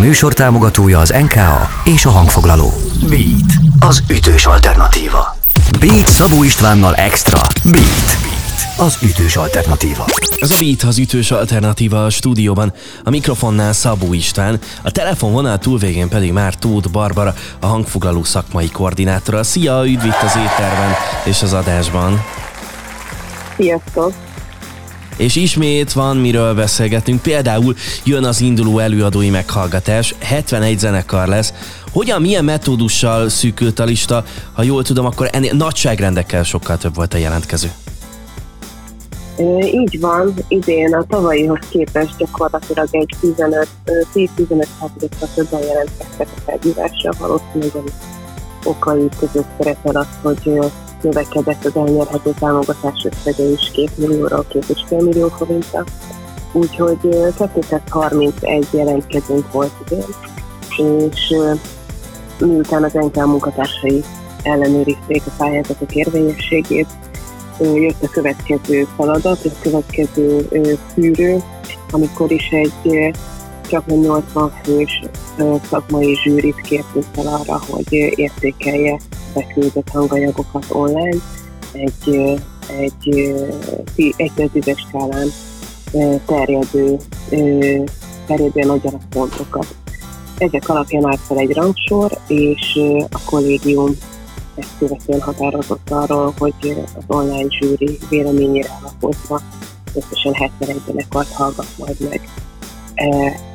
műsor támogatója az NKA és a hangfoglaló. Beat, az ütős alternatíva. Beat Szabó Istvánnal Extra. Beat, az ütős alternatíva. Ez a Beat az ütős alternatíva a stúdióban, a mikrofonnál Szabó István, a telefonvonal túlvégén pedig már Tóth Barbara, a hangfoglaló szakmai koordinátora. Szia, üdv itt az étterben és az adásban. Sziasztok! És ismét van miről beszélgetünk, például jön az induló előadói meghallgatás, 71 zenekar lesz. Hogyan, milyen metódussal szűkült a lista? Ha jól tudom, akkor ennél nagyságrendekkel sokkal több volt a jelentkező. Így van, idén a tavalyihoz képest gyakorlatilag egy 15, 10-15 százalékra többen jelentkeztek a felhívásra, valószínűleg okai között szerepel az, hogy növekedett az elnyerhető támogatás összege is 2 millióra, 2,5 millió forintra. Úgyhogy 231 jelentkezőnk volt idén, és miután az NK munkatársai ellenőrizték a pályázatok érvényességét, jött a következő feladat, a következő szűrő, amikor is egy csak 80 fős szakmai zsűrit kértünk fel arra, hogy értékelje beküldött hanganyagokat online egy, egy, egy tízes skálán terjedő, terjedően adjanak pontokat. Ezek alapján állt fel egy rangsor, és a kollégium ezt követően határozott arról, hogy az online zsűri véleményére alapozva összesen 71 zenekart hallgat majd meg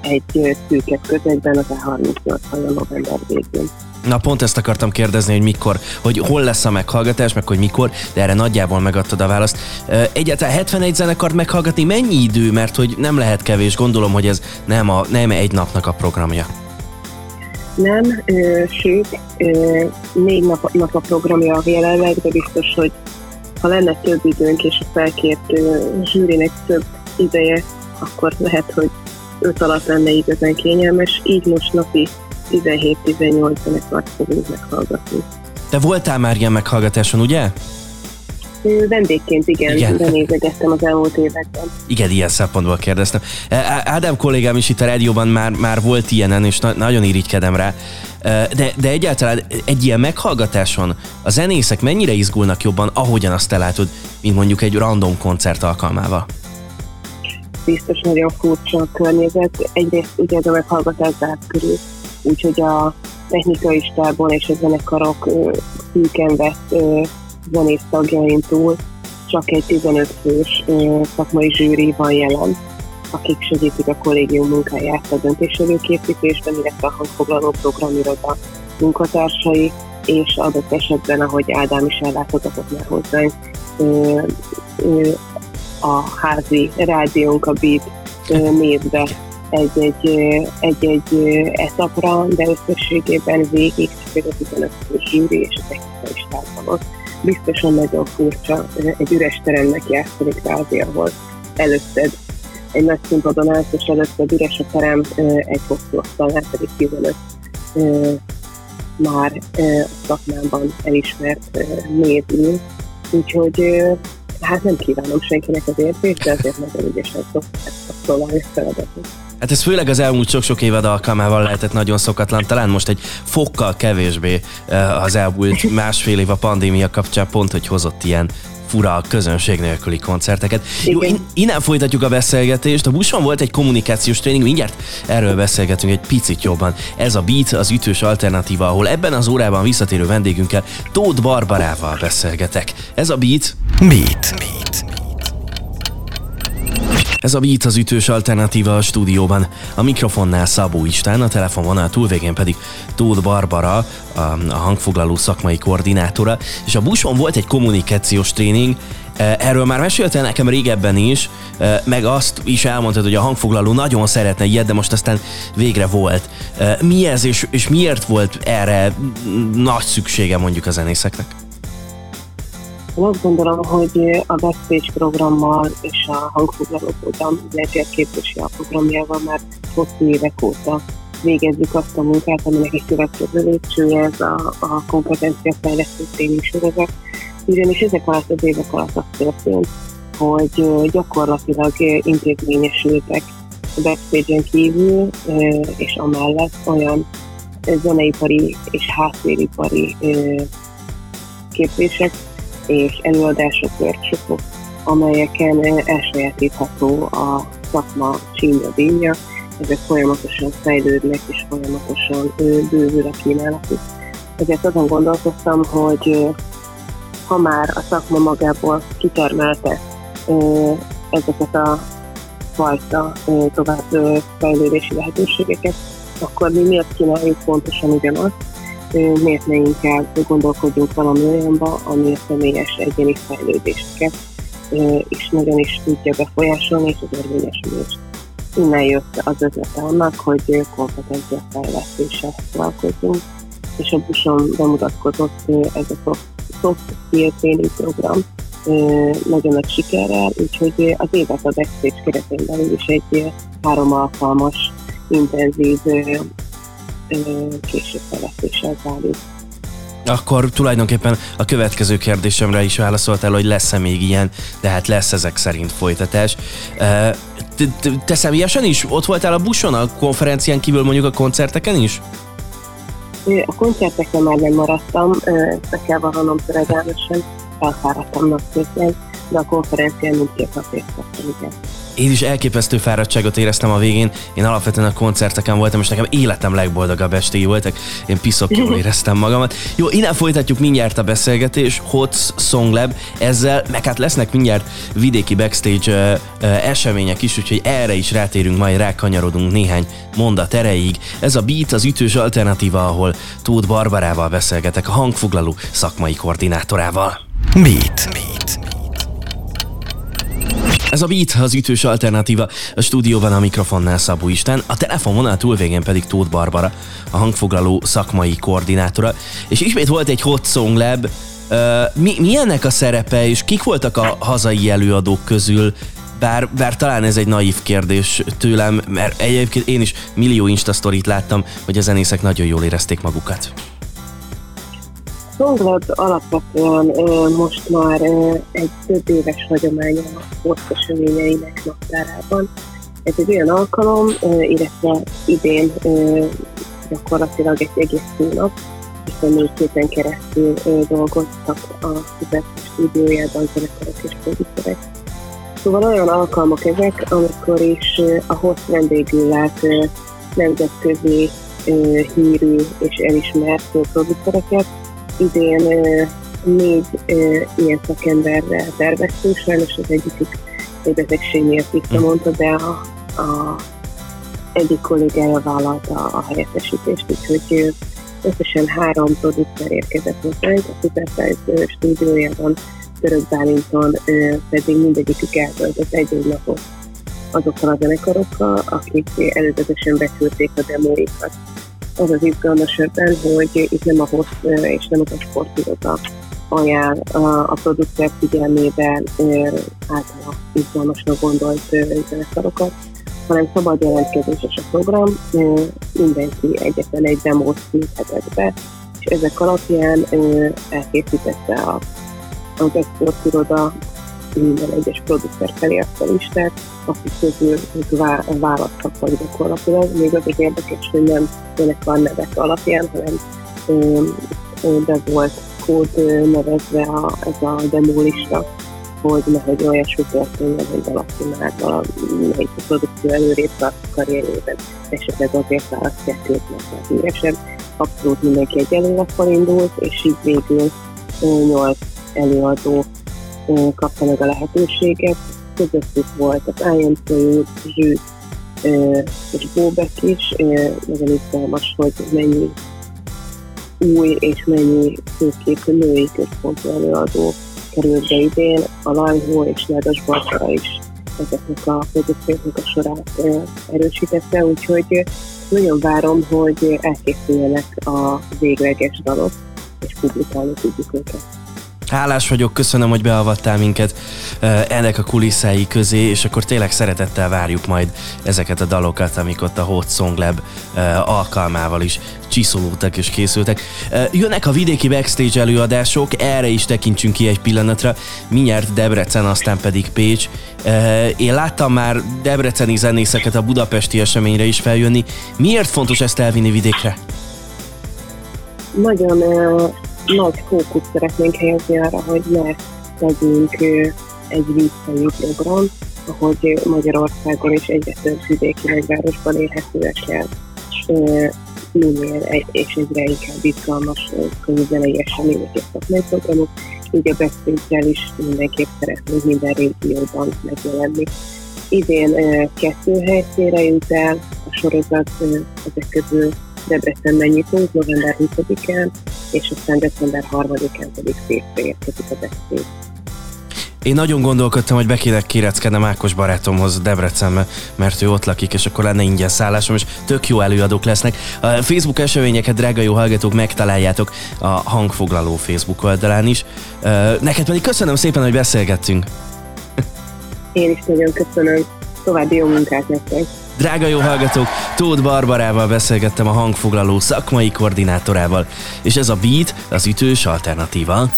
egy szűkebb közegben az A38 november végén. Na pont ezt akartam kérdezni, hogy mikor, hogy hol lesz a meghallgatás, meg hogy mikor, de erre nagyjából megadtad a választ. Egyáltalán 71 zenekart meghallgatni mennyi idő, mert hogy nem lehet kevés, gondolom, hogy ez nem, a, nem egy napnak a programja. Nem, ö, sőt, ö, négy nap, nap a programja jelenleg, de biztos, hogy ha lenne több időnk és a felkért ö, zsűrinek több ideje, akkor lehet, hogy öt alatt lenne igazán kényelmes, így most napi 17-18 zenekart fogunk meghallgatni. Te voltál már ilyen meghallgatáson, ugye? Vendégként igen, igen. benézegettem az elmúlt években. Igen, ilyen szempontból kérdeztem. Ádám kollégám is itt a rádióban már, már volt ilyenen, és na- nagyon irigykedem rá. De, de egyáltalán egy ilyen meghallgatáson a zenészek mennyire izgulnak jobban, ahogyan azt látod, mint mondjuk egy random koncert alkalmával? Biztos nagyon furcsa környezet. Egyrészt ugye ez a meghallgatás zárt körül, úgyhogy a technikai stábon és a zenekarok szűken vett zenész tagjain túl csak egy 15 fős szakmai zsűri van jelen, akik segítik a kollégium munkáját a döntéselő készítésben, illetve a hangfoglaló programiroda munkatársai, és adott esetben, ahogy Ádám is ellátogatott már hozzánk, a házi rádiónk, a Beat nézve egy-egy, egy-egy etapra, de összességében végig csak a 15 zsűri és a technikai stábban biztosan nagyon furcsa egy üres teremnek játszani kvázi, ahol előtted egy nagy színpadon állsz, és előtted üres a terem, egy hosszú asztalnál pedig 15 már a szakmában elismert név. Úgyhogy hát nem kívánom senkinek az érzést, de azért nagyon ügyesen szokták a feladatot. Hát ez főleg az elmúlt sok-sok évad alkalmával lehetett nagyon szokatlan, talán most egy fokkal kevésbé eh, az elmúlt másfél év a pandémia kapcsán pont, hogy hozott ilyen fura közönség nélküli koncerteket. Jó, in, innen folytatjuk a beszélgetést. A buszon volt egy kommunikációs tréning, mindjárt erről beszélgetünk egy picit jobban. Ez a Beat, az ütős alternatíva, ahol ebben az órában visszatérő vendégünkkel Tóth Barbarával beszélgetek. Ez a Beat. Beat. Beat. Ez a Beat az ütős alternatíva a stúdióban. A mikrofonnál Szabó István, a telefonvonal túlvégén pedig Tóth Barbara, a, a hangfoglaló szakmai koordinátora, és a buson volt egy kommunikációs tréning, e, Erről már meséltél nekem régebben is, e, meg azt is elmondtad, hogy a hangfoglaló nagyon szeretne ilyet, de most aztán végre volt. E, mi ez, és, és miért volt erre nagy szüksége mondjuk a zenészeknek? Én azt gondolom, hogy a Backstage programmal és a hangfoglaló program, illetve képzési a programjával már hosszú évek óta végezzük azt a munkát, aminek egy következő lépcsője ez a, a kompetencia fejlesztő tréning sorozat. Ugyanis ezek alatt az évek alatt az történt, hogy gyakorlatilag intézményesültek a backstage-en kívül és amellett olyan zeneipari és háttéripari képzések és előadások, workshopok, amelyeken elsajátítható a szakma csínya dínya, ezek folyamatosan fejlődnek és folyamatosan bővül a kínálatuk. Ezért azon gondolkoztam, hogy ha már a szakma magából kitermelte ezeket a fajta tovább fejlődési lehetőségeket, akkor mi miért csináljuk pontosan ugyanazt, miért ne inkább gondolkodjunk valami olyanba, ami a személyes egyéni fejlődéseket is nagyon is tudja befolyásolni, és az érvényesülést. Innen jött az ötlete annak, hogy kompetencia fejlesztéssel foglalkozunk, és a buson bemutatkozott ez a soft skill training program, nagyon nagy sikerrel, úgyhogy az évet a backstage keretén belül is egy három alkalmas, intenzív későfejlesztéssel zárjuk. Akkor tulajdonképpen a következő kérdésemre is válaszoltál, hogy lesz-e még ilyen, de hát lesz ezek szerint folytatás. Te személyesen is ott voltál a buson, a konferencián kívül mondjuk a koncerteken is? A koncerteken már nem maradtam, be kell vallanom töredelmesen, elfáradtam napközben, de a konferencián mindkét nap részt igen. Én is elképesztő fáradtságot éreztem a végén. Én alapvetően a koncerteken voltam, és nekem életem legboldogabb estéi voltak. Én piszok jól éreztem magamat. Jó, innen folytatjuk mindjárt a beszélgetés. Hots Song Lab. Ezzel, meg hát lesznek mindjárt vidéki backstage uh, uh, események is, úgyhogy erre is rátérünk, majd rákanyarodunk néhány mondat erejéig. Ez a Beat az ütős alternatíva, ahol Tóth Barbarával beszélgetek, a hangfoglaló szakmai koordinátorával. Beat. Ez a Beat, az ütős alternatíva. A stúdióban a mikrofonnál Szabó Isten, a telefonvonal túlvégén pedig Tóth Barbara, a hangfoglaló szakmai koordinátora. És ismét volt egy Hot Song Lab. Mi, mi ennek a szerepe, és kik voltak a hazai előadók közül, bár, bár talán ez egy naív kérdés tőlem, mert egyébként én is millió Insta láttam, hogy a zenészek nagyon jól érezték magukat. Songlab alapvetően most már egy több éves hagyománya a sporteseményeinek naptárában. Ez egy olyan alkalom, illetve idén gyakorlatilag egy egész hónap, hiszen négy héten keresztül dolgoztak a Superstar stúdiójában zenekarok és producerek. Szóval olyan alkalmak ezek, amikor is a host vendégül lát nemzetközi hírű és elismert producereket, idén négy ilyen szakemberre terveztünk, sajnos az egyikük egy betegség miatt visszamondta, de a, a egyik kollégája vállalta a helyettesítést, úgyhogy összesen három producer érkezett hozzánk, a Supersize stúdiójában, Török Bálinton pedig mindegyikük eltöltött egy-egy napot azokkal a zenekarokkal, akik előzetesen beküldték a demóikat az az izgalmas ebben, hogy itt nem a hossz és nem a sportiroda ajánl a, producer figyelmébe általában izgalmasnak gondolt zenekarokat, hanem szabad jelentkezéses a program, mindenki egyetlen egy demót küldhetett be, és ezek alapján elkészítette a, az exportiroda minden egyes producer felé azt a listát, akik közül választhattak gyakorlatilag. Még az egy érdekes, hogy nem ennek van nevek alapján, hanem de volt kód nevezve a, ez a demólista, hogy nehogy olyasmi történjen, hogy valaki már valamelyik produkció előrébb a karrierében, esetleg azért választják őt, mert híresebb. Abszolút mindenki egy előlappal indult, és így végül nyolc előadó kapta meg a lehetőséget. Közöttük volt az IMC, Zsűt és Bóbek is. Nagyon izgalmas, hogy mennyi új és mennyi főképp női központú előadó került be idén. A Lajhó és Nádas Barbara is ezeknek a produkcióknak a sorát erősítette, úgyhogy nagyon várom, hogy elkészüljenek a végleges dalok, és publikálni tudjuk őket. Hálás vagyok, köszönöm, hogy beavattál minket ennek a kulisszái közé, és akkor tényleg szeretettel várjuk majd ezeket a dalokat, amik ott a Hot Song Lab alkalmával is csiszolódtak és készültek. Jönnek a vidéki backstage előadások, erre is tekintsünk ki egy pillanatra. Minyert Debrecen, aztán pedig Pécs. Én láttam már debreceni zenészeket a budapesti eseményre is feljönni. Miért fontos ezt elvinni vidékre? Nagyon nagy fókusz szeretnénk helyezni arra, hogy ne legyünk egy vízfejű program, ahogy Magyarországon is egyre több vidéki nagyvárosban érhetőek el minél egy, és egyre inkább izgalmas könyvzenei események és szakmai programok, így a backstage is mindenképp szeretnénk minden régióban megjelenni. Idén kettő helyszínre jut el a sorozat, ezek közül Debrecenben nyitunk november 20-án, és aztán december 3-án pedig szépre érkezik a backstage. Én nagyon gondolkodtam, hogy be kéne kéreckednem Ákos barátomhoz Debrecenbe, mert ő ott lakik, és akkor lenne ingyen szállásom, és tök jó előadók lesznek. A Facebook eseményeket, drága jó hallgatók, megtaláljátok a hangfoglaló Facebook oldalán is. Neked pedig köszönöm szépen, hogy beszélgettünk. Én is nagyon köszönöm. További jó munkát nektek. Drága jó hallgatók, Tóth Barbarával beszélgettem a hangfoglaló szakmai koordinátorával, és ez a Beat az ütős alternatíva.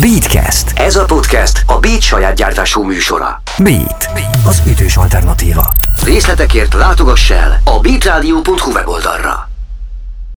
Beatcast. Ez a podcast a Beat saját gyártású műsora. Beat, az ütős alternatíva. Részletekért látogass el a beatradio.hu weboldalra.